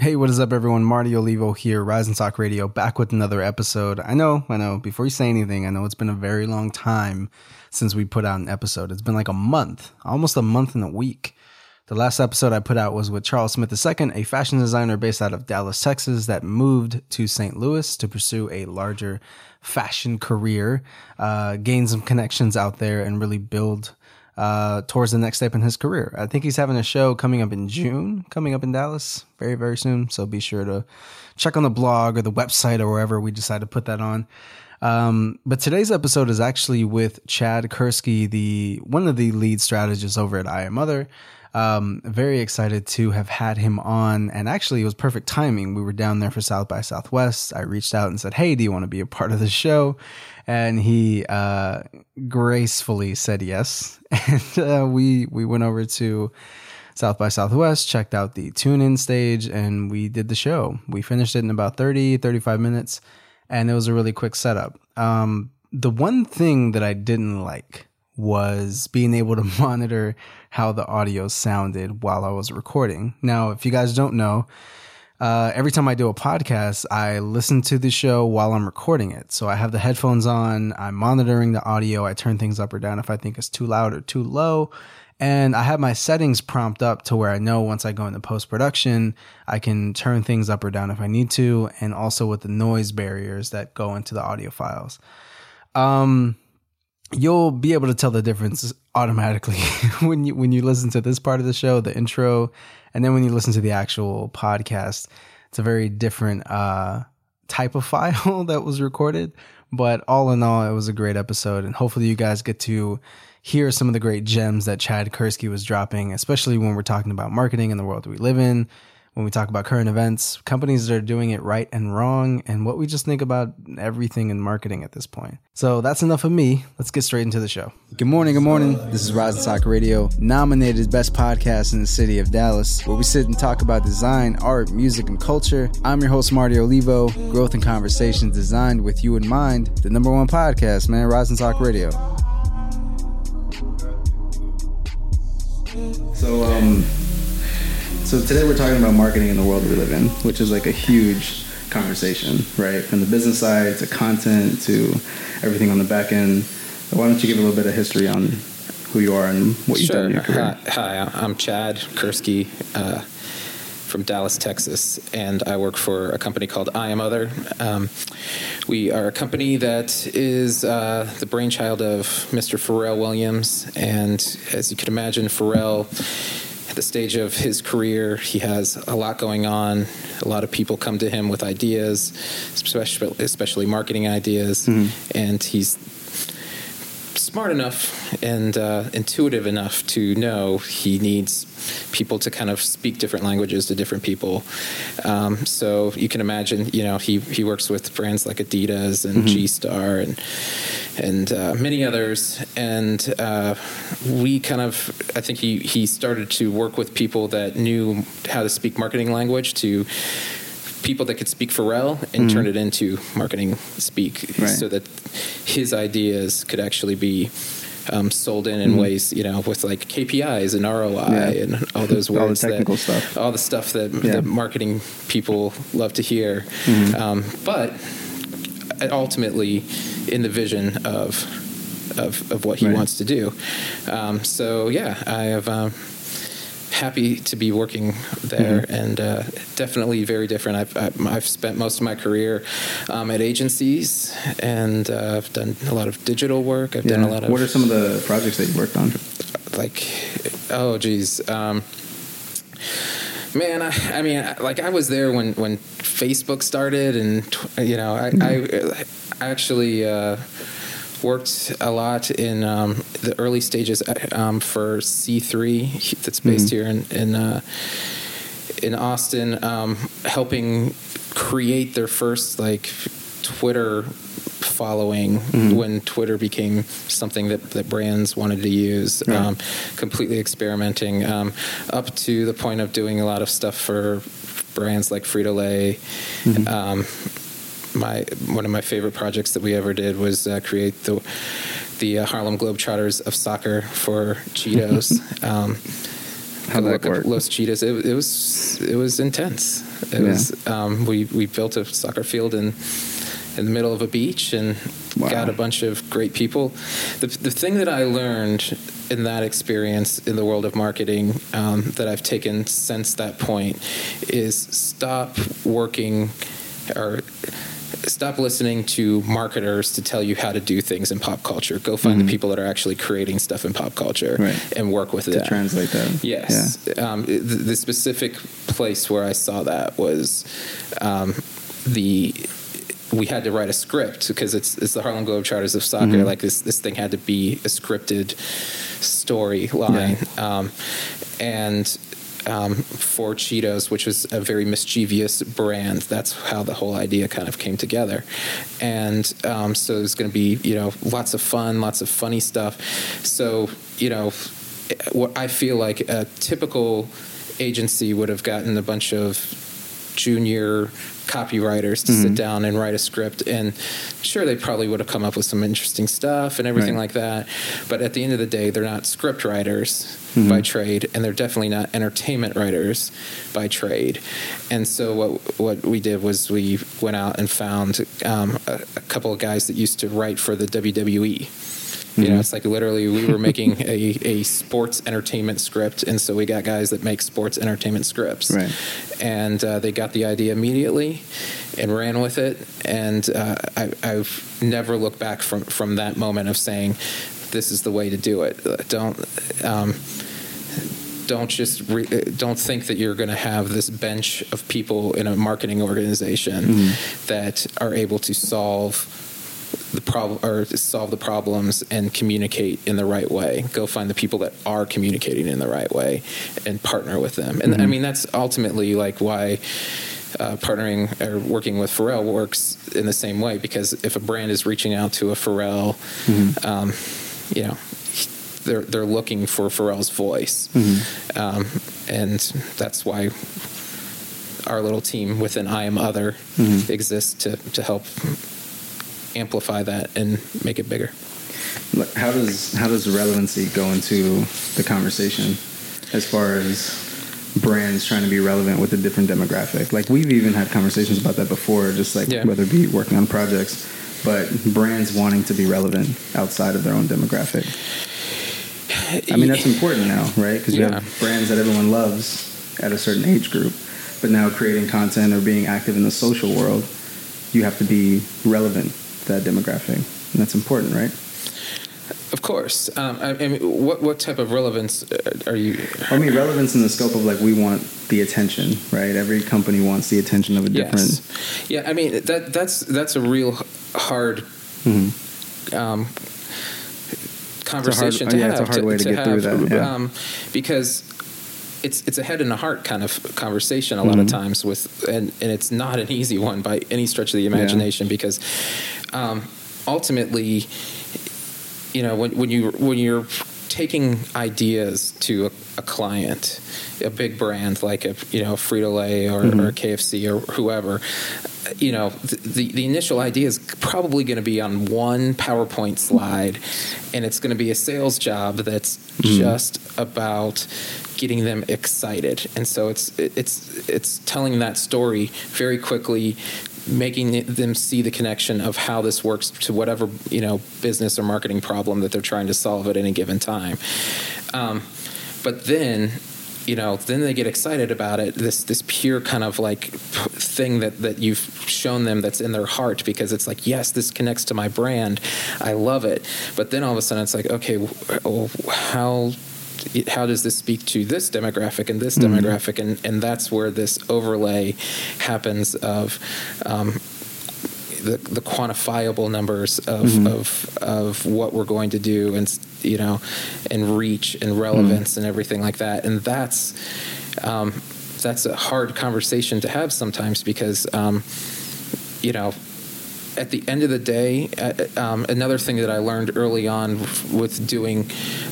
Hey, what is up, everyone? Marty Olivo here, Rise and Talk Radio, back with another episode. I know, I know, before you say anything, I know it's been a very long time since we put out an episode. It's been like a month, almost a month and a week. The last episode I put out was with Charles Smith II, a fashion designer based out of Dallas, Texas, that moved to St. Louis to pursue a larger fashion career, uh, gain some connections out there, and really build uh, towards the next step in his career. I think he's having a show coming up in June, coming up in Dallas very, very soon. So be sure to check on the blog or the website or wherever we decide to put that on. Um, but today's episode is actually with Chad Kerski, the one of the lead strategists over at I Am Other. Um, very excited to have had him on. And actually, it was perfect timing. We were down there for South by Southwest. I reached out and said, Hey, do you want to be a part of the show? And he uh, gracefully said yes. And uh, we, we went over to South by Southwest, checked out the TuneIn stage, and we did the show. We finished it in about 30, 35 minutes. And it was a really quick setup. Um, the one thing that I didn't like was being able to monitor how the audio sounded while I was recording. Now, if you guys don't know, uh, every time I do a podcast, I listen to the show while I'm recording it. So I have the headphones on, I'm monitoring the audio, I turn things up or down if I think it's too loud or too low. And I have my settings prompt up to where I know once I go into post production, I can turn things up or down if I need to, and also with the noise barriers that go into the audio files. Um, you'll be able to tell the difference automatically when you when you listen to this part of the show, the intro, and then when you listen to the actual podcast. It's a very different uh, type of file that was recorded, but all in all, it was a great episode, and hopefully, you guys get to hear some of the great gems that Chad Kerski was dropping, especially when we're talking about marketing in the world we live in when we talk about current events, companies that are doing it right and wrong, and what we just think about everything in marketing at this point. So that's enough of me. Let's get straight into the show. Good morning, good morning. This is Rise and Talk Radio, nominated as best podcast in the city of Dallas, where we sit and talk about design, art, music, and culture. I'm your host, Marty Olivo, growth and conversations designed with you in mind. The number one podcast, man, Rise and Talk Radio. So, um, so today we're talking about marketing in the world we live in, which is like a huge conversation, right? From the business side to content to everything on the back end. Why don't you give a little bit of history on who you are and what you've done in your career? Hi I'm Chad Kerski uh, from Dallas, Texas, and I work for a company called I Am Other. Um, we are a company that is uh, the brainchild of Mr. Pharrell Williams, and as you can imagine, Pharrell at the stage of his career, he has a lot going on. A lot of people come to him with ideas, especially, especially marketing ideas, mm-hmm. and he's smart enough and uh, intuitive enough to know he needs people to kind of speak different languages to different people. Um, so you can imagine, you know, he he works with brands like Adidas and mm-hmm. G Star and and uh, many others. And uh, we kind of, I think he he started to work with people that knew how to speak marketing language to people that could speak Pharrell and mm. turn it into marketing speak right. so that his ideas could actually be um, sold in in mm ways, you know, with like KPIs and ROI yeah. and all those words. all the technical that, stuff. All the stuff that, yeah. that marketing people love to hear. mm Um, but ultimately, in the vision of of, of what he right. wants to do. Um, so yeah, I have. Happy to be working there mm-hmm. and uh, definitely very different. I've, I've spent most of my career um, at agencies and uh, I've done a lot of digital work. I've yeah. done a lot of. What are some of the projects that you worked on? Like, oh geez. Um, man, I, I, mean, like I was there when, when Facebook started and, you know, I, mm-hmm. I, I actually, uh, worked a lot in um, the early stages um, for C3 that's based mm-hmm. here in in, uh, in Austin, um, helping create their first like Twitter following mm-hmm. when Twitter became something that, that brands wanted to use, right. um, completely experimenting um, up to the point of doing a lot of stuff for brands like Frito Lay. Mm-hmm. Um, my one of my favorite projects that we ever did was uh, create the the uh, Harlem Globetrotters of soccer for Cheetos. um, How did that work? Los Cheetahs. It, it was it was intense. It Yeah. was um, we we built a soccer field in in the middle of a beach and Wow. got a bunch of great people. The the thing that I learned in that experience in the world of marketing um, that I've taken since that point is stop working or stop listening to marketers to tell you how to do things in pop culture. Go find the people that are actually creating stuff in pop culture Mm-hmm. Right. and work with it. to translate that. Yes. Um, the, the specific place where I saw that was um, the. We had to write a script because it's it's the Harlem Globetrotters of soccer. Mhm. Like this this thing had to be a scripted storyline, um, and um, for Cheetos, which was a very mischievous brand. That's how the whole idea kind of came together. And um, so there's going to be, you know, lots of fun, lots of funny stuff. So, you know, what I feel like a typical agency would have gotten a bunch of junior copywriters to sit Mhm. down and write a script and sure they probably would have come up with some interesting stuff and everything Right. like that but at the end of the day they're not script writers Mhm. by trade and they're definitely not entertainment writers by trade and so what what we did was we went out and found um, a, a couple of guys that used to write for the WWE you know, Mhm. it's like literally we were making a, a sports entertainment script, and so we got guys that make sports entertainment scripts. Right. And uh, they got the idea immediately and ran with it. And uh, I, I've never looked back from, from that moment of saying, this is the way to do it. Uh, Don't. Um, don't just re- uh, don't think that you're going to have this bench of people in a marketing organization Mhm. that are able to solve the problem or solve the problems and communicate in the right way. Go find the people that are communicating in the right way and partner with them. And I Mhm. mean that's ultimately like why uh, partnering or working with Pharrell works in the same way because if a brand is reaching out to a Pharrell, Mhm. um, you know, they're they're looking for Pharrell's voice, Mhm. um, and that's why our little team within I Am Other Mhm. exists to to help amplify that and make it bigger. How does how does relevancy go into the conversation as far as brands trying to be relevant with a different demographic? Like we've even had conversations about that before, just like Yeah. whether it be working on projects, but brands wanting to be relevant outside of their own demographic. I mean that's important now, right? Because you Yeah. have brands that everyone loves at a certain age group, but now creating content or being active in the social world, you have to be relevant that demographic, and that's important, right? Of course. Um, I, I mean, what what type of relevance uh, are you? I mean, relevance in the scope of like we want the attention, right? Every company wants the attention of a different. Yes. Yeah. I mean that that's that's a real hard Mhm. um, conversation oh, to yeah, have. it's a hard way to get through have, that, yeah. um, because it's it's a head and a heart kind of conversation a lot of Mhm. times with, and and it's not an easy one by any stretch of the imagination because um, ultimately, you know, when when you when you're taking ideas to a, a client, a big brand like a you know Frito Lay or, Mhm. or KFC or whoever, you know, the, the, the initial idea is probably going to be on one PowerPoint slide, and it's going to be a sales job that's Mhm. just about getting them excited. And so it's it's it's telling that story very quickly, making them see the connection of how this works to whatever you know business or marketing problem that they're trying to solve at any given time. Um, but then you know then they get excited about it this this pure kind of like thing that that you've shown them that's in their heart because it's like yes this connects to my brand i love it but then all of a sudden it's like okay well, how how does this speak to this demographic and this Mhm. demographic and and that's where this overlay happens of um, the, the quantifiable numbers of, Mhm. of of what we're going to do and you know and reach and relevance and everything like that and that's um, that's a hard conversation to have sometimes because um, you know at the end of the day, uh, um, another thing that I learned early on with doing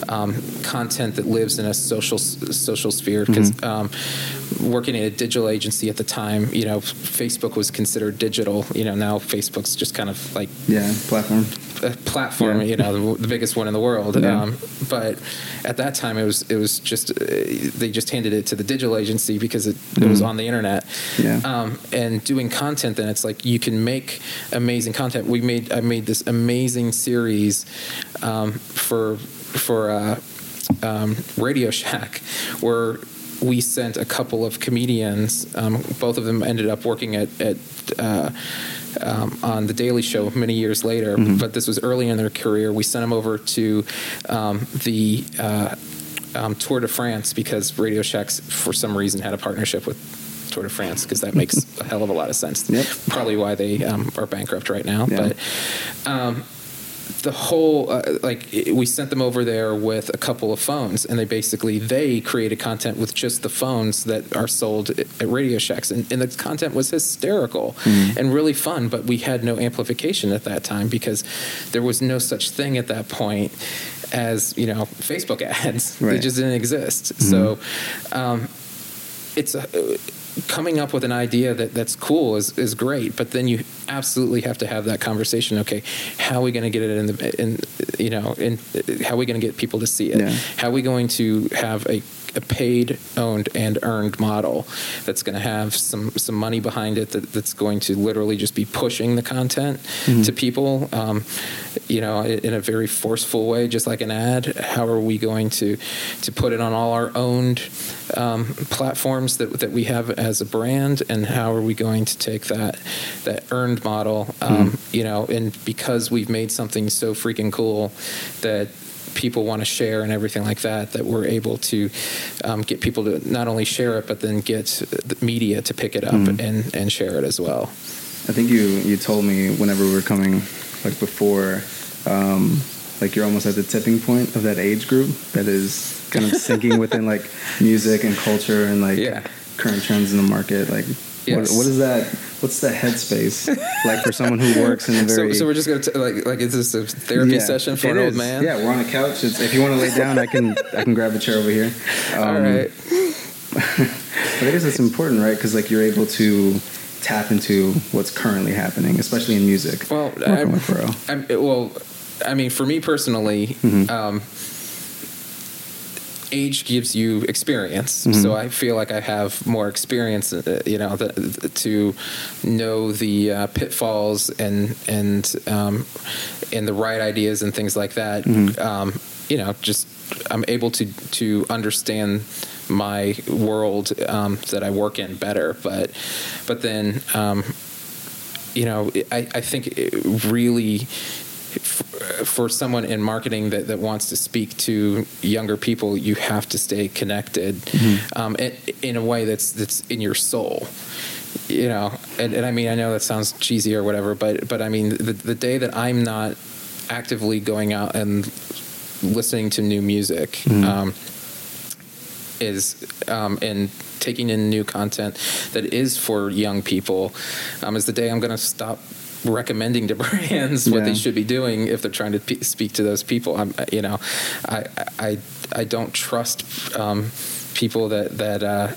um, content that lives in a social social sphere, because Mhm. um, working at a digital agency at the time, you know, Facebook was considered digital. You know, now Facebook's just kind of like Yeah, platform. A platform, Yeah. you know, the, the biggest one in the world. Yeah. Um, but at that time, it was it was just uh, they just handed it to the digital agency because it, it was on the internet. Yeah. Um, and doing content, then it's like you can make amazing content. We made I made this amazing series um, for for uh, um, Radio Shack where we sent a couple of comedians. Um, both of them ended up working at at. Uh, um, on the Daily Show many years later, but this was early in their career. We sent them over to um, the uh, um, Tour de France because Radio Shack's for some reason had a partnership with Tour de France because that makes a hell of a lot of sense. Yep. Probably why they um, are bankrupt right now. Yeah. But um, the whole uh, like we sent them over there with a couple of phones and they basically they created content with just the phones that are sold at radio shacks and, and the content was hysterical and really fun but we had no amplification at that time because there was no such thing at that point as you know facebook ads. They just didn't exist. So um, it's a, coming up with an idea that that's cool is, is great, but then you absolutely have to have that conversation. Okay, how are we going to get it in the in you know in how are we going to get people to see it? Yeah. How are we going to have a a paid, owned, and earned model that's going to have some some money behind it that, that's going to literally just be pushing the content to people, um, you know, in in a very forceful way, just like an ad. How are we going to to put it on all our owned um, platforms that that we have as a brand, and how are we going to take that that earned model, um, you know, and because we've made something so freaking cool that people want to share and everything like that that we're able to um, get people to not only share it but then get the media to pick it up and, and share it as well I think you you told me whenever we were coming, like before, um, like you're almost at the tipping point of that age group that is kind of sinking within like music and culture and like Yeah. current trends in the market. Like, Yes. what, what is that? What's the headspace like for someone who works in the very so we're just going to like like is this a therapy Yeah, session for an old man Yeah, we're on a couch. It's, if you want to lay down, I can I can grab a chair over here. Um, all right But I guess it's important, right? Because like you're able to tap into what's currently happening, especially in music. well I'm. I'm, well i mean for me personally Mhm. um, age gives you experience Mhm. so i feel like i have more experience uh, you know the, the- to know the uh, pitfalls and and um, and the right ideas and things like that Mhm. um, you know just i'm able to to understand my world um, that i work in better but but then um, you know, I, I think really for someone in marketing that, that wants to speak to younger people, you have to stay connected um, in, in a way that's that's in your soul. You know, and, and I mean, I know that sounds cheesy or whatever, but but I mean, the, the day that I'm not actively going out and listening to new music. Um, is um, and taking in new content that is for young people um, is the day I'm going to stop recommending to brands what Yeah. they should be doing if they're trying to pe speak to those people. I'm, you know, I I I don't trust um, people that that uh,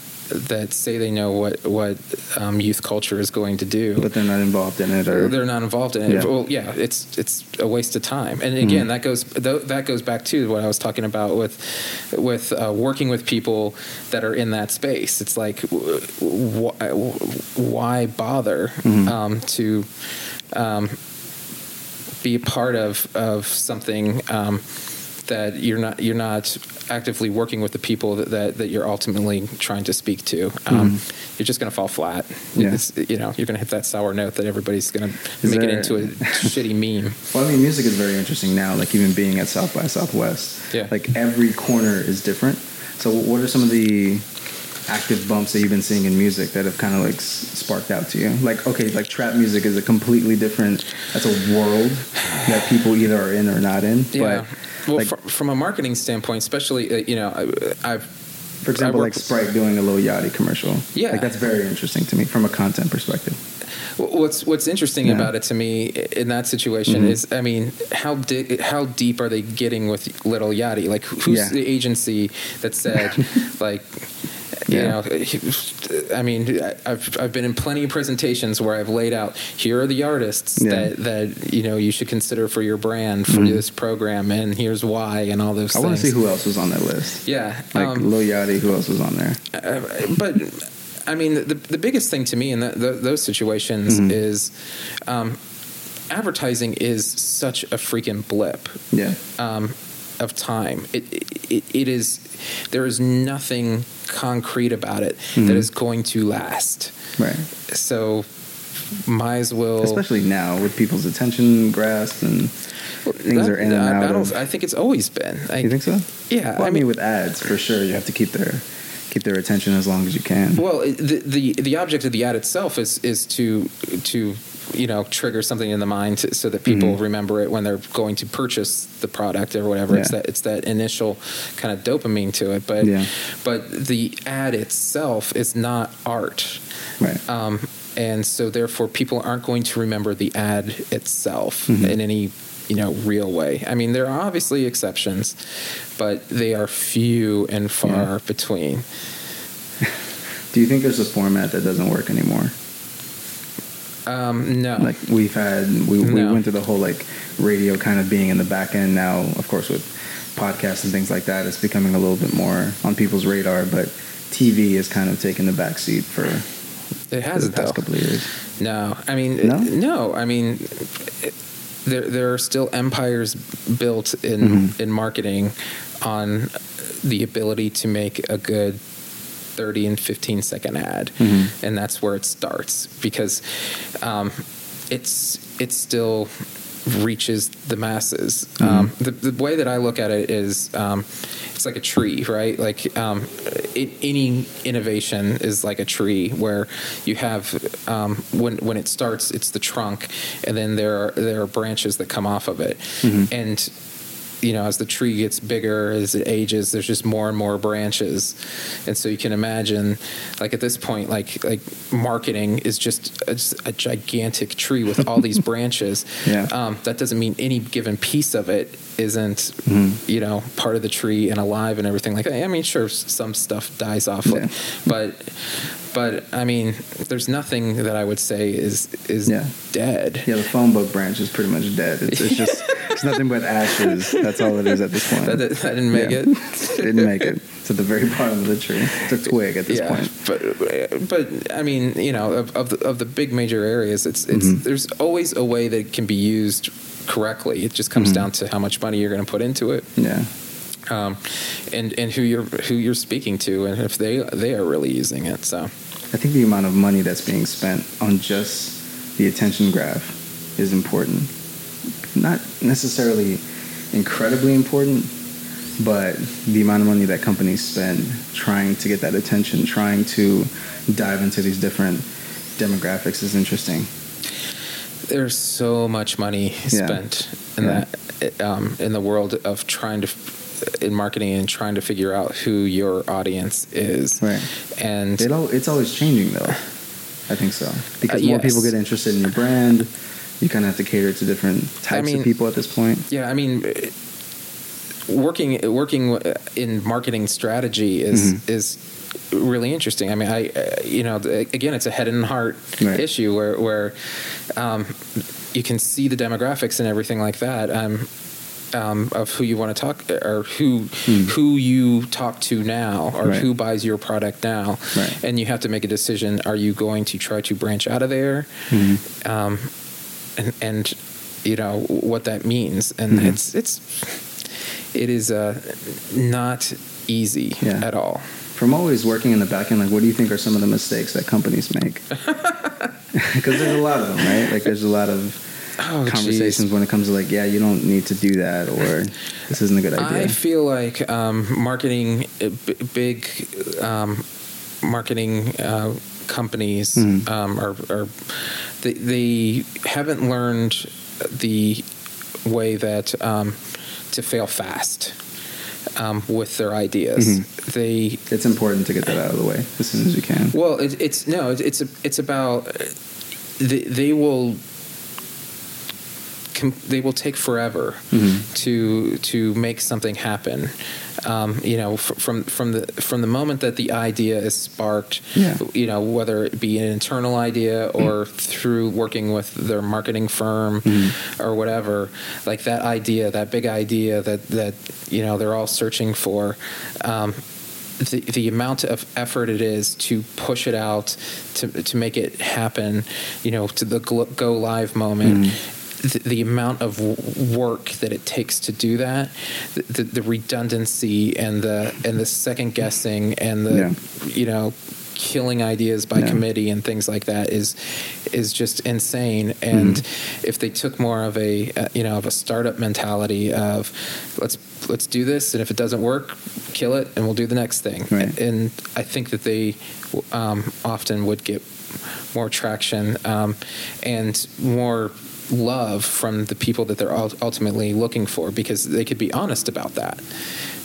that say they know what what um, youth culture is going to do but they're not involved in it, or they're not involved in it. Yeah. Well, yeah, it's it's a waste of time. And again, that goes th- that goes back to what I was talking about with with uh, working with people that are in that space. It's like w- w- why bother um, to um, be a part of of something um, that you're not you're not actively working with the people that, that, that you're ultimately trying to speak to. Um, You're just going to fall flat. Yeah. It's, you know, you're going to hit that sour note that everybody's going to make it into a shitty meme. Well, I mean, music is very interesting now. Like even being at South by Southwest, Yeah. like every corner is different. So, what are some of the active bumps that you've been seeing in music that have kind of like s- sparked out to you? Like, okay, like trap music is a completely different. That's a world that people either are in or not in. Yeah. But well, like, fr- from a marketing standpoint, especially, uh, you know, I, I've for example, like Sprite doing a Lil Yachty commercial. Yeah. like that's very interesting to me from a content perspective. What's What's interesting Yeah. Mm-hmm. about it to me in that situation is, I mean, how di- how deep are they getting with Lil Yachty? Like, who's Yeah. the agency that said, like, you Yeah. know, I mean, I've I've been in plenty of presentations where I've laid out here are the artists Yeah. that that you know you should consider for your brand for this program, and here's why, and all those Mm-hmm. I want to see who else was on that list. yeah, Like um, Lil Yachty, who else was on there? uh, but I mean, the the biggest thing to me in that th those situations Mm-hmm. is um, advertising is such a freaking blip Yeah. um, of time. It, it it is there is nothing concrete about it Mm-hmm. that is going to last. Right. So might as well. Especially now with people's attention grasped and things are in and I, out I, of. I think it's always been. Like, you think so? Yeah, Well, I, I mean, mean- with ads, for sure, you have to keep their keep their attention as long as you can. Well, the, the the object of the ad itself is is to to you know trigger something in the mind to, so that people Mhm. remember it when they're going to purchase the product or whatever. It's that it's that initial kind of dopamine to it, but Yeah. but the ad itself is not art. right. Um, and so therefore people aren't going to remember the ad itself Mhm. in any you know real way i mean there are obviously exceptions but they are few and far Yeah. between Do you think there's a format that doesn't work anymore? Um, no Like we've had, we, we went through the whole like radio kind of being in the back end now. Of course, with podcasts and things like that, it's becoming a little bit more on people's radar. But TV is kind of taking the back seat for, it has the past though couple of years. no i mean No? no i mean it, there there are still empires built in Mhm. in marketing on the ability to make a good 30 and 15 second ad. Mhm. and that's where it starts because um, it's it still reaches the masses. Um, the, the way that i look at it is um, it's like a tree right? Like um, it, any innovation is like a tree where you have um, when when it starts it's the trunk and then there are there are branches that come off of it. Mhm. and you know, as the tree gets bigger, as it ages, there's just more and more branches, and so you can imagine, like at this point, like like marketing is just a, a gigantic tree with all these branches. Yeah. Um, that doesn't mean any given piece of it isn't, Mhm. you know, part of the tree and alive and everything like that. I mean, sure, some stuff dies off, Yeah. but but I mean, there's nothing that I would say is is Yeah. dead. Yeah, the phone book branch is pretty much dead. It's, it's just it's nothing but ashes. That's all it is at this point. That, that, didn't make Yeah. it. Didn't make it. It's at the very bottom of the tree. It's a twig at this point. But but I mean, you know, of, of the of the big major areas, it's it's Mhm. there's always a way that it can be used correctly. It just comes Mhm. down to how much money you're going to put into it, Yeah. um, and and who you're who you're speaking to, and if they they are really using it. So I think the amount of money that's being spent on just the attention graph is important. Not necessarily incredibly important, but the amount of money that companies spend trying to get that attention, trying to dive into these different demographics is interesting. there's so much money Yeah. spent in Yeah. that um, in the world of trying to in marketing and trying to figure out who your audience is, Right. and It al- it's always changing though. I think so. Because Uh, more yes. people get interested in your brand, you kind of have to cater to different types mean- of people at this point. Yeah, I mean, working working in marketing strategy is Mhm. is really interesting. I mean, I uh, you know again, it's a head and heart Right. issue where where um, you can see the demographics and everything like that. Um, um, of who you want to talk or who Hmm. who you talk to now or Right. who buys your product now Right. and you have to make a decision are you going to try to branch out of there Mhm. um, and and you know what that means, and Mhm. it's it's it is uh, not easy Yeah. at all. From always working in the back end, like what do you think are some of the mistakes that companies make? Because there's a lot of them, right? Like there's a lot of Oh, conversations when it comes to like, yeah, you don't need to do that, or this isn't a good idea. I feel like um, marketing, uh, b- big um, marketing uh, companies Mhm. um, are, are they, they haven't learned the way that um, to fail fast um, with their ideas. Mhm. They it's important to get that out of the way as soon as you can. Well, it, it's no, it, it's a, it's about uh, they, they will com- they will take forever Mm-hmm. to to make something happen. Um, you know, f- from from the from the moment that the idea is sparked, Yeah. you know, whether it be an internal idea or through working with their marketing firm or whatever, like that idea, that big idea that that you know they're all searching for. Um, the, the amount of effort it is to push it out to to make it happen, you know, to the gl- go live moment. The, the amount of w- work that it takes to do that, the, the, the redundancy and the and the second guessing and the Yeah. you know killing ideas by Yeah. committee and things like that is is just insane and Mm-hmm. if they took more of a uh, you know of a startup mentality of let's let's do this and if it doesn't work kill it and we'll do the next thing Right. and i think that they um, often would get more traction um, and more love from the people that they're ultimately looking for because they could be honest about that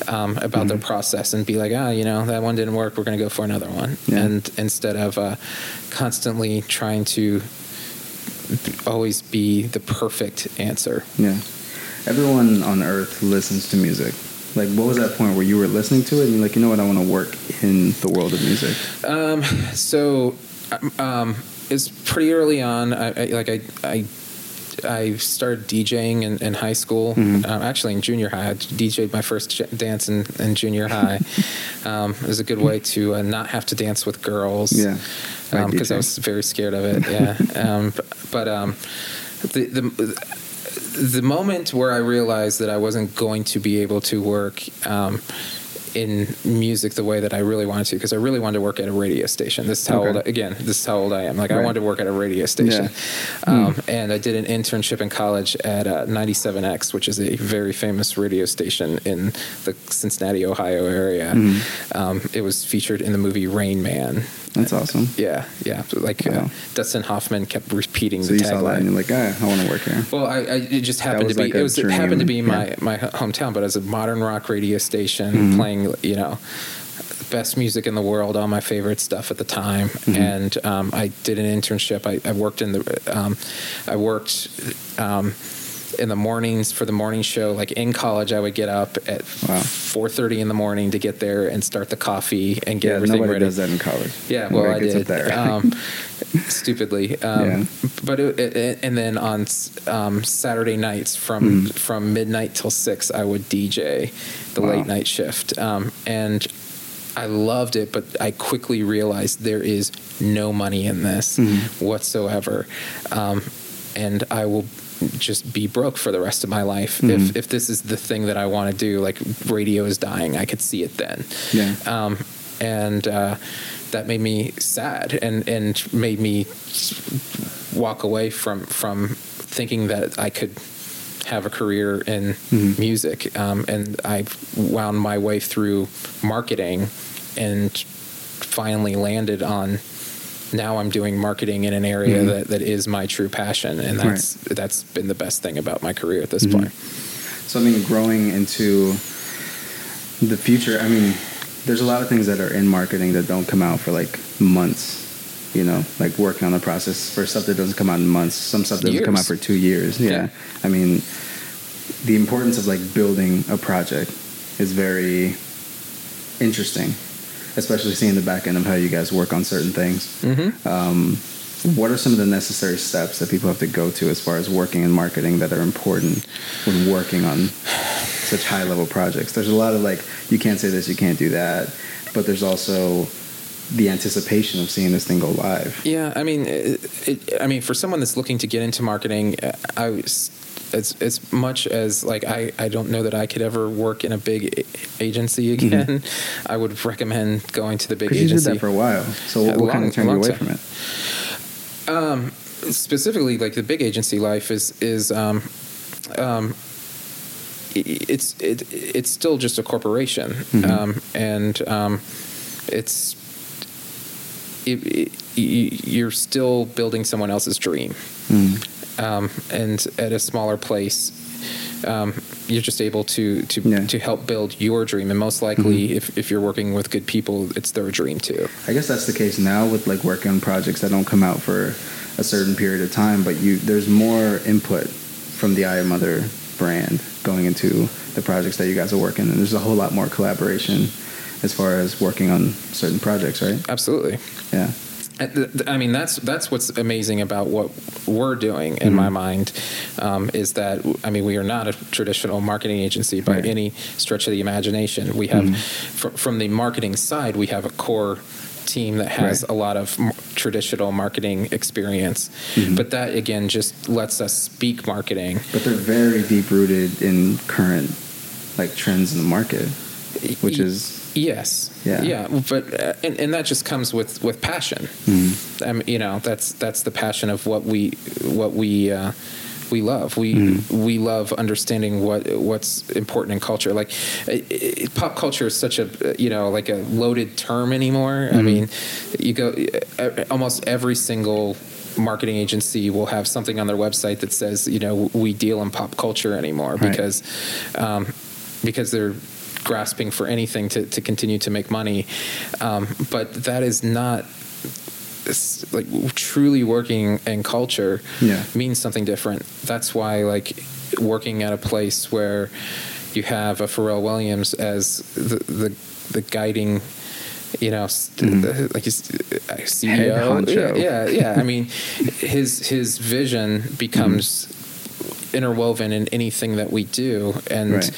um, about their process and be like ah you know that one didn't work we're going to go for another one Yeah. and instead of uh, constantly trying to always be the perfect answer Yeah. Everyone on earth listens to music. Like, what was that point where you were listening to it and you're like, you know what, I want to work in the world of music? Um, so um, it's pretty early on. I, I like I I. I started DJing in, in high school. Mm-hmm. Um, actually, in junior high, I DJed my first dance in, in junior high. um, it was a good way to uh, not have to dance with girls. Yeah. Because I was very scared of it. Yeah, um, but um, the the the moment where I realized that I wasn't going to be able to work um, in music the way that I really wanted to, because I really wanted to work at a radio station. This is how Okay. old I, again. This is how old I am. Like I wanted to work at a radio station, um, and I did an internship in college at uh, 97X, which is a very famous radio station in the Cincinnati, Ohio area. Mm-hmm. Um, it was featured in the movie Rain Man. That's awesome. Yeah, yeah. Like uh, Dustin Hoffman kept repeating So the you saw that and you're like, ah, I want to work here. Well, I, I it just happened to be like it was it happened to be my yeah. my hometown, but as a modern rock radio station Mm-hmm. playing, you know, the best music in the world, all my favorite stuff at the time, Mm-hmm. and um, I did an internship. I, I worked in the um, I worked. Um, in the mornings for the morning show, like in college, I would get up at Wow. four thirty in the morning to get there and start the coffee and get Yeah, everything nobody ready. does that in college. Yeah, well, I did. Um, stupidly, um, Yeah. but it, it, and then on um, Saturday nights from Mm-hmm. from midnight till six, I would DJ the Wow. late night shift, um, and I loved it. But I quickly realized there is no money in this Mm-hmm. whatsoever, um, and I will just be broke for the rest of my life Mm-hmm. if if this is the thing that I want to do. Like radio is dying, I could see it then Yeah. um, and uh, that made me sad and and made me walk away from from thinking that I could have a career in Mhm. music um, and I wound my way through marketing and finally landed on now I'm doing marketing in an area Mhm. that, that is my true passion and Right. that's that's been the best thing about my career at this Mhm. point. So I mean, growing into the future, I mean, there's a lot of things that are in marketing that don't come out for like months. You know, like working on the process for stuff that doesn't come out in months. Some stuff that doesn't come out for two years. Yeah. Yeah. I mean, the importance of like building a project is very interesting, especially seeing the back end of how you guys work on certain things. Mm-hmm. Um, what are some of the necessary steps that people have to go to as far as working in marketing that are important when working on such high level projects? There's a lot of like, you can't say this, you can't do that, but there's also the anticipation of seeing this thing go live. Yeah, I mean, it, it, I mean, for someone that's looking to get into marketing, I was as as much as like I I don't know that I could ever work in a big a- agency again. I would recommend going to the big Because you did agency. that for a while. So what, what kind of turned you away time. from it? um, specifically, like the big agency life is is um, um, it's it, it's still just a corporation, Mhm. um, and um, it's it, it, you're still building someone else's dream, Mm. Um, and at a smaller place. Um, you're just able to to, Yeah. Mm-hmm. to help build your dream, and most likely, if, if you're working with good people, it's their dream too. I guess that's the case now with like working on projects that don't come out for a certain period of time, but you there's more input from the I Am Other brand going into the projects that you guys are working, and there's a whole lot more collaboration as far as working on certain projects, right? Absolutely. Yeah. I mean, that's that's what's amazing about what we're doing in my mm-hmm. mind um, is that I mean we are not a traditional marketing agency by Right. any stretch of the imagination. We have mm-hmm. fr- from the marketing side, we have a core team that has Right. a lot of m- traditional marketing experience, mm-hmm. but that again just lets us speak marketing. But they're very deep rooted in current like trends in the market, which is Yes. Yeah. Yeah. But uh, and, and that just comes with with passion. Mm-hmm. I mean, you know, that's that's the passion of what we what we uh, we love. We Mm-hmm. we love understanding what what's important in culture. Like it, it, pop culture is such a you know like a loaded term anymore. Mm-hmm. I mean, you go almost every single marketing agency will have something on their website that says you know we deal in pop culture anymore Right. because um, because they're grasping for anything to, to continue to make money. Um, but that is not it's like truly working in culture Yeah. means something different. That's why like working at a place where you have a Pharrell Williams as the the, the guiding you know, s the, mm-hmm. like his CEO. Yeah, yeah, yeah. I mean, his his vision becomes mm-hmm. Interwoven in anything that we do, and Right.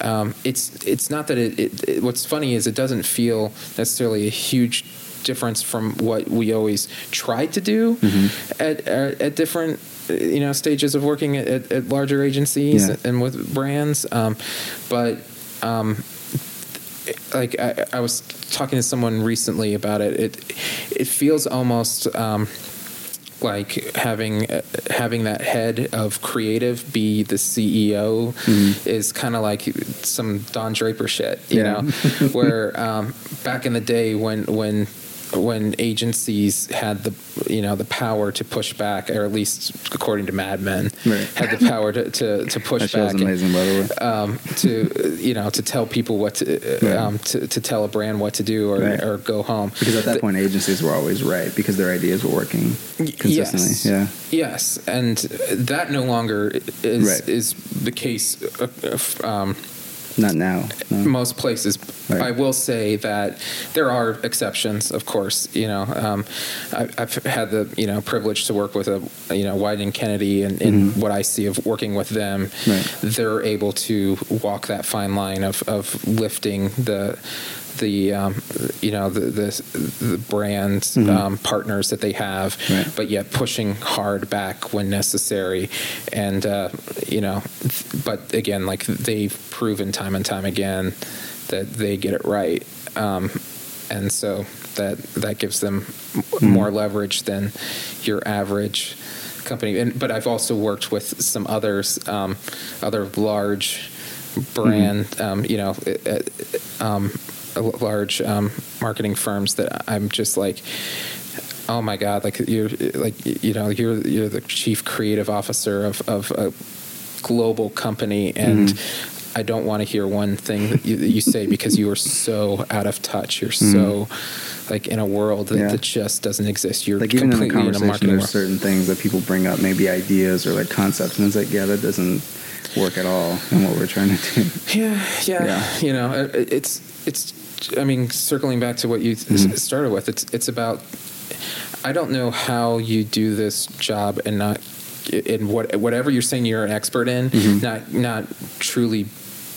um, it's it's not that it, it, it. What's funny is it doesn't feel necessarily a huge difference from what we always tried to do at, at at different you know stages of working at, at, at larger agencies Yeah. and with brands, um, but. Um, like I, I was talking to someone recently about it. It it feels almost um, like having uh, having that head of creative be the CEO is kind of like some Don Draper shit, you Yeah. know, where um, back in the day when when when agencies had the you know the power to push back, or at least according to Mad Men, Right. had the power to to, to push back. and- by the way. um, to you know to tell people what to Right. um, to, to tell a brand what to do or, Right. or go home Because at that Th- point, agencies were always right because their ideas were working consistently. Yes. Yeah. Yes, and that no longer is is the case. Uh, um, Not now. No. most places. Right. I will say that there are exceptions, of course. You know, um, I, I've had the you know privilege to work with a you know Wieden and Kennedy, and in what I see of working with them, Mm-hmm. Right. they're able to walk that fine line of of lifting the the um, you know the the, the brand um, partners that they have, Mm-hmm. Right. but yet pushing hard back when necessary, and uh, you know, but again, like they've proven time and time again that they get it right, um, and so that that gives them m- more leverage than your average company. And but I've also worked with some others, um, other large brand, um, you know, uh, uh, um, large um, marketing firms that I'm just like, oh my god, like you're like you know you're you're the chief creative officer of of a global company and. I don't want to hear one thing that you, that you say because you are so out of touch. You're so like in a world that, Yeah. that just doesn't exist. You're Like even in the completely in, a marketing there's world. certain things that people bring up, maybe ideas or like concepts, and it's like, yeah, that doesn't work at all in what we're trying to do. Yeah, yeah, Yeah. You know, it- it's it's. I mean, circling back to what you Mm-hmm. started with, it's it's about. I don't know how you do this job and not in what whatever you're saying you're an expert in, Mm-hmm. not not truly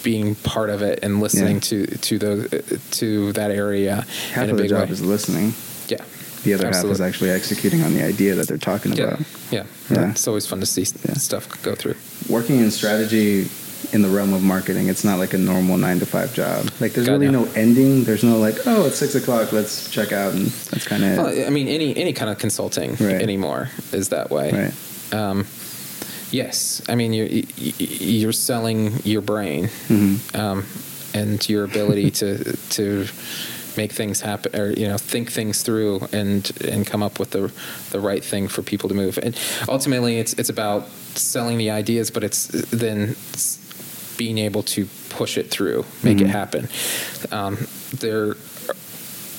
being part of it and listening Yeah. to to the to that area Half in a of the job way. is listening. yeah, The other half is actually executing on the idea that they're talking yeah, about. yeah, Yeah. It's always fun to see stuff go through. Working in strategy in the realm of marketing, it's not like a normal nine to five job. Like there's God, really no. no ending. There's no like, oh, it's six o'clock, let's check out, and that's kind of. Well, I mean, any any kind of consulting Right. anymore is that way. Right. Um, yes, I mean you're you're selling your brain Mhm. um, and your ability to to make things happen, or you know, think things through and and come up with the the right thing for people to move. And ultimately, it's it's about selling the ideas, but it's then being able to push it through, make it Mhm. happen. Um, there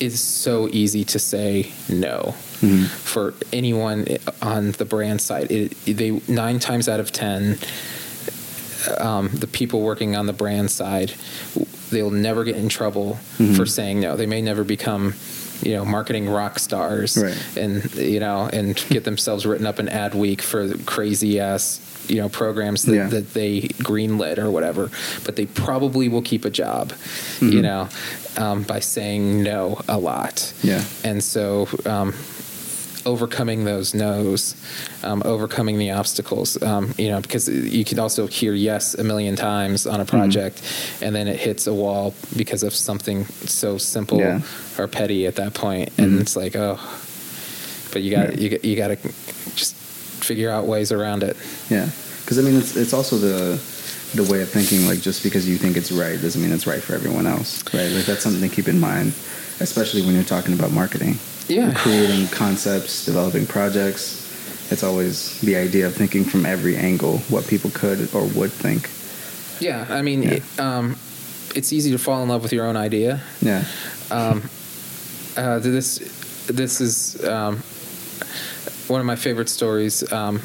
is so easy to say no for anyone on the brand side. It, they nine times out of ten, um, the people working on the brand side, they'll never get in trouble for saying no. They may never become. You know, marketing rock stars, Right. and you know, and get themselves written up in Adweek for crazy ass, you know, programs that, Yeah. that they greenlit or whatever. But they probably will keep a job, you know, um, by saying no a lot. Yeah. And so, um, overcoming those no's, um, overcoming the obstacles, um, you know, because you could also hear yes a million times on a project, and then it hits a wall because of something so simple Yeah. or petty at that point, and it's like, oh, but you got Right. you got you got to figure out ways around it. Yeah, because I mean, it's it's also the the way of thinking. Like, just because you think it's right doesn't mean it's right for everyone else, right? Like, that's something to keep in mind, especially when you're talking about marketing. Yeah. creating concepts, developing projects. It's always the idea of thinking from every angle what people could or would think. Yeah, I mean, Yeah. It, um, it's easy to fall in love with your own idea. Yeah, Um, uh, this this is um, one of my favorite stories um,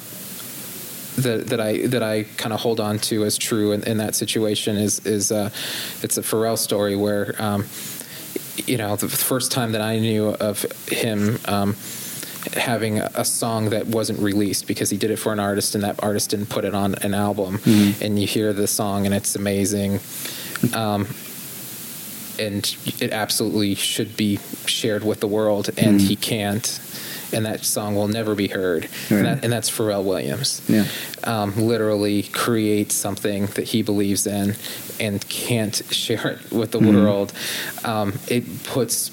that that I that I kind of hold on to as true in, in that situation is is uh, it's a Pharrell story where um, you know the first time that I knew of him. Um, having a song that wasn't released because he did it for an artist and that artist didn't put it on an album and you hear the song and it's amazing um, and it absolutely should be shared with the world, and he can't. And that song will never be heard, Right. and, that, and that's Pharrell Williams. Yeah. Um, literally create something that he believes in and can't share it with the world. Um, it puts,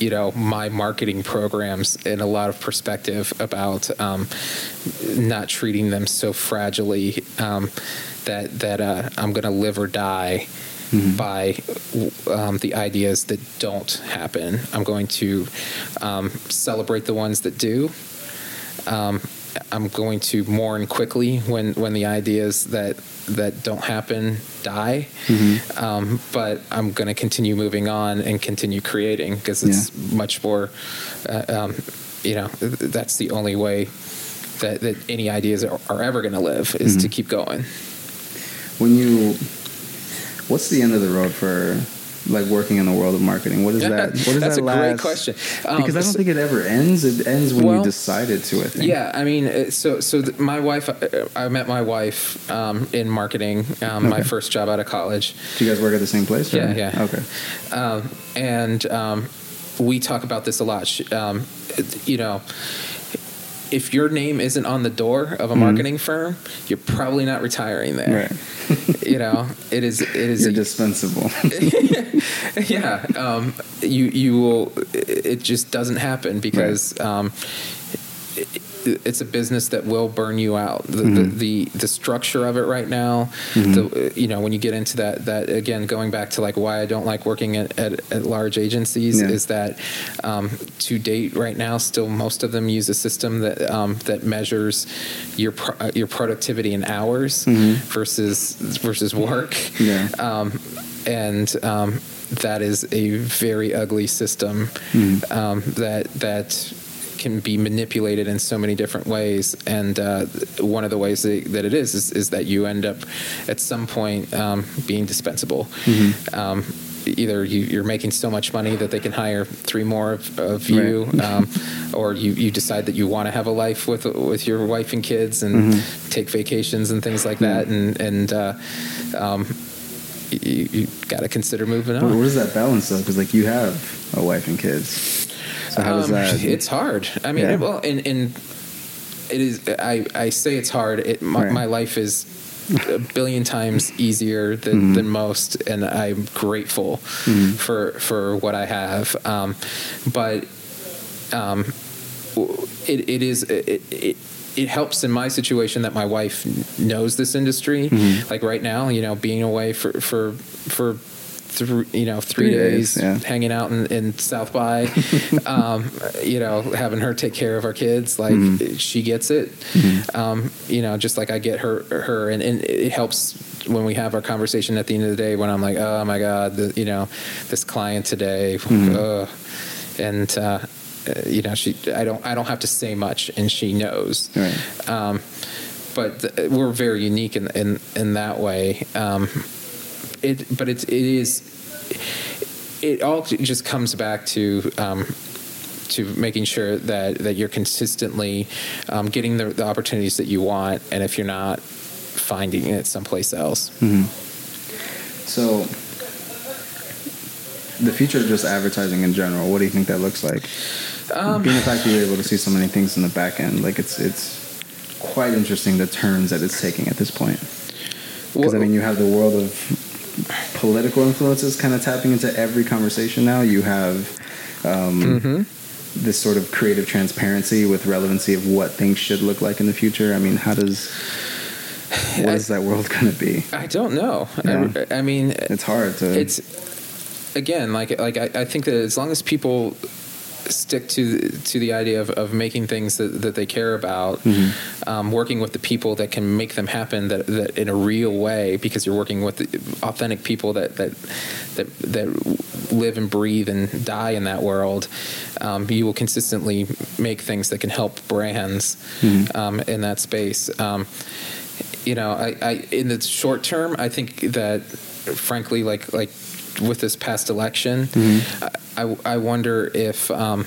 you know, my marketing programs in a lot of perspective about um, not treating them so fragilely um, that that uh, I'm going to live or die by um, the ideas that don't happen. I'm going to um, celebrate the ones that do. Um, I'm going to mourn quickly when, when the ideas that that don't happen die. Um, but I'm going to continue moving on and continue creating because it's much more, uh, um, you know, that's the only way that, that any ideas are, are ever going to live is to keep going. when you, what's the end of the road for like working in the world of marketing? What is that? What is That's that a last? great question. Um, because I don't so- think it ever ends. It ends when Well, you decided to. I think. Yeah, I mean, uh, so so th- my wife, uh, I met my wife um, in marketing. Um, My first job out of college, Do you guys work at the same place? or- Yeah, yeah. Okay. um, and um, we talk about this a lot. Um, you know, if your name isn't on the door of a marketing firm, you're probably not retiring there. Right. You know, it is it is You're a, dispensable. yeah um, you you will it just doesn't happen because um, it, it's a business that will burn you out. The, the, the the structure of it right now the you know when you get into that that again going back to like why I don't like working at, at, at large agencies Yeah. is that um, to date right now still most of them use a system that um, that measures your pro- uh, your productivity in hours versus versus work. Yeah. um, and um, that is a very ugly system um, that that can be manipulated in so many different ways. And uh, one of the ways that, that it is, is is that you end up at some point um, being dispensable. Um, Either you, you're making so much money that they can hire three more of, of you, Right. um, or you, you decide that you want to have a life with with your wife and kids and take vacations and things like that, and and uh, um, you, you got to consider moving on. what is that balance though? Because like you have a wife and kids. So how does Um, that? It's hard. I mean, Yeah. well, and and it is. I I say it's hard. It my, Right. my life is a billion times easier than, Mm-hmm. than most, and I'm grateful for for what I have. Um, but um, it it is it. it it helps in my situation that my wife knows this industry. Mm-hmm. Like right now, you know, being away for for for three, you know three, Three days, days, yeah. hanging out in, in South by, um, you know, having her take care of our kids, like Mm-hmm. she gets it. Um, you know, just like I get her her, and, and it helps when we have our conversation at the end of the day when I'm like, oh my god, the, you know, this client today, Mm-hmm. ugh. and uh, uh, you know, she I don't I don't have to say much, and she knows. Right. Um, but th- we're very unique in in in that way. Um, it but it it is it all just comes back to. Um, to making sure that, that you're consistently um, getting the, the opportunities that you want, and if you're not, finding it someplace else. So, the future of just advertising in general, what do you think that looks like? Um, Being the fact that you're able to see so many things in the back end, like it's it's quite interesting the turns that it's taking at this point. Because I mean, you have the world of political influences kind of tapping into every conversation now. You have um, Mm-hmm. this sort of creative transparency with relevancy of what things should look like in the future. I mean, how does what I- is that world going to be? I don't know. Yeah. I, I mean, It's hard to. it's again like like I, I think that as long as people stick to to the idea of, of making things that, that they care about um, working with the people that can make them happen that, that in a real way because you're working with the authentic people that that that, that live and breathe and die in that world um, you will consistently make things that can help brands um, in that space. Um, you know, I, I in the short term, I think that frankly, like like with this past election, I, I I wonder if. Um,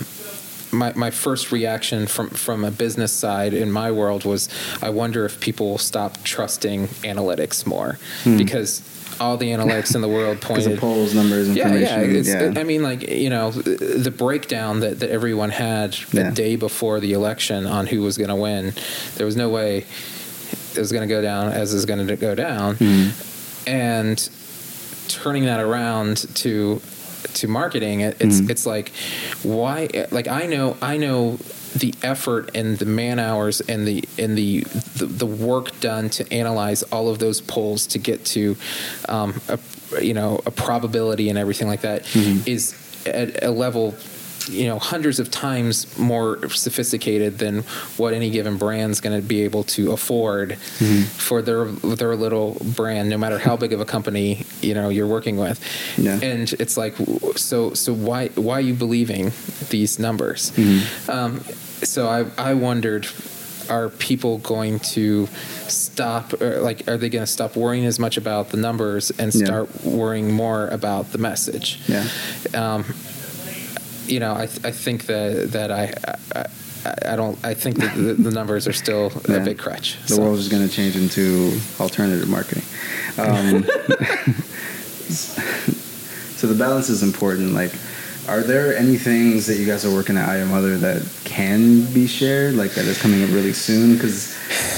my, my first reaction from, from a business side in my world was I wonder if people will stop trusting analytics more because all the analytics in the world pointed polls, numbers, yeah, information. yeah. It's, yeah. I mean, like you know, the breakdown that, that everyone had the Yeah. day before the election on who was going to win. There was no way it was going to go down as is going to go down, Mm-hmm. and turning that around to to marketing, it, it's Mm-hmm. it's like why? Like I know, I know the effort and the man hours and the and the, the the work done to analyze all of those polls to get to um, a you know a probability and everything like that is at a level you know hundreds of times more sophisticated than what any given brand's going to be able to afford for their their little brand no matter how big of a company you know you're working with Yeah. and it's like so so why why are you believing these numbers um, so I I wondered are people going to stop or like are they going to stop worrying as much about the numbers and Yeah. start worrying more about the message yeah. um, you know, I, I think that that I, I I don't I think that the, the numbers are still Yeah. a big crutch. The So- world is going to change into alternative marketing. Um, so the balance is important. Like, are there any things that you guys are working at I Am Other that can be shared, like that is coming up really soon? Because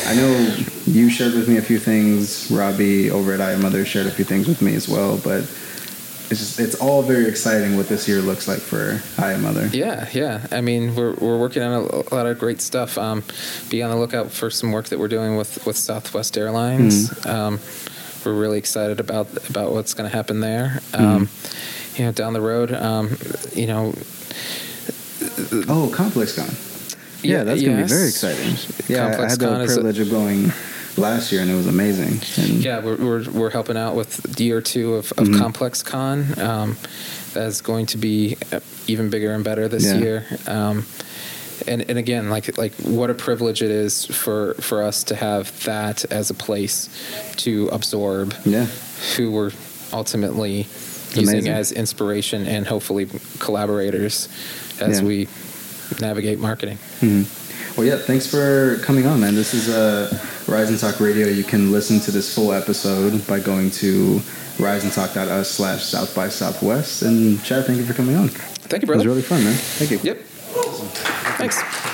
I know you shared with me a few things. Robbie over at I Am Other shared a few things with me as well. But it's just it's all very exciting what this year looks like for I Am Other. Yeah, yeah. I mean, we're we're working on a, lot of great stuff. Um, be on the lookout for some work that we're doing with with Southwest Airlines. Um, we're really excited about about what's going to happen there. Um, you know, down the road, um, you know, Oh, ComplexCon. Yeah, Yeah, that's gonna be very exciting. Yeah, I had the is a- privilege of going last year, and it was amazing. And Yeah, we're, we're, we're helping out with year two of, of Mm-hmm. Complex Con. Um, that's going to be uh, even bigger and better this Yeah. year. Um, and, and again, like like what a privilege it is for, for us to have that as a place to absorb yeah, who we're ultimately using amazing. as inspiration and hopefully collaborators as Yeah. we navigate marketing. Well, yeah, thanks for coming on, man. This is uh, Rise and Talk Radio. You can listen to this full episode by going to riseandtalk.us slash South by Southwest. And Chad, thank you for coming on. Thank you, It was really fun, man. Thank you. Yep. Thanks.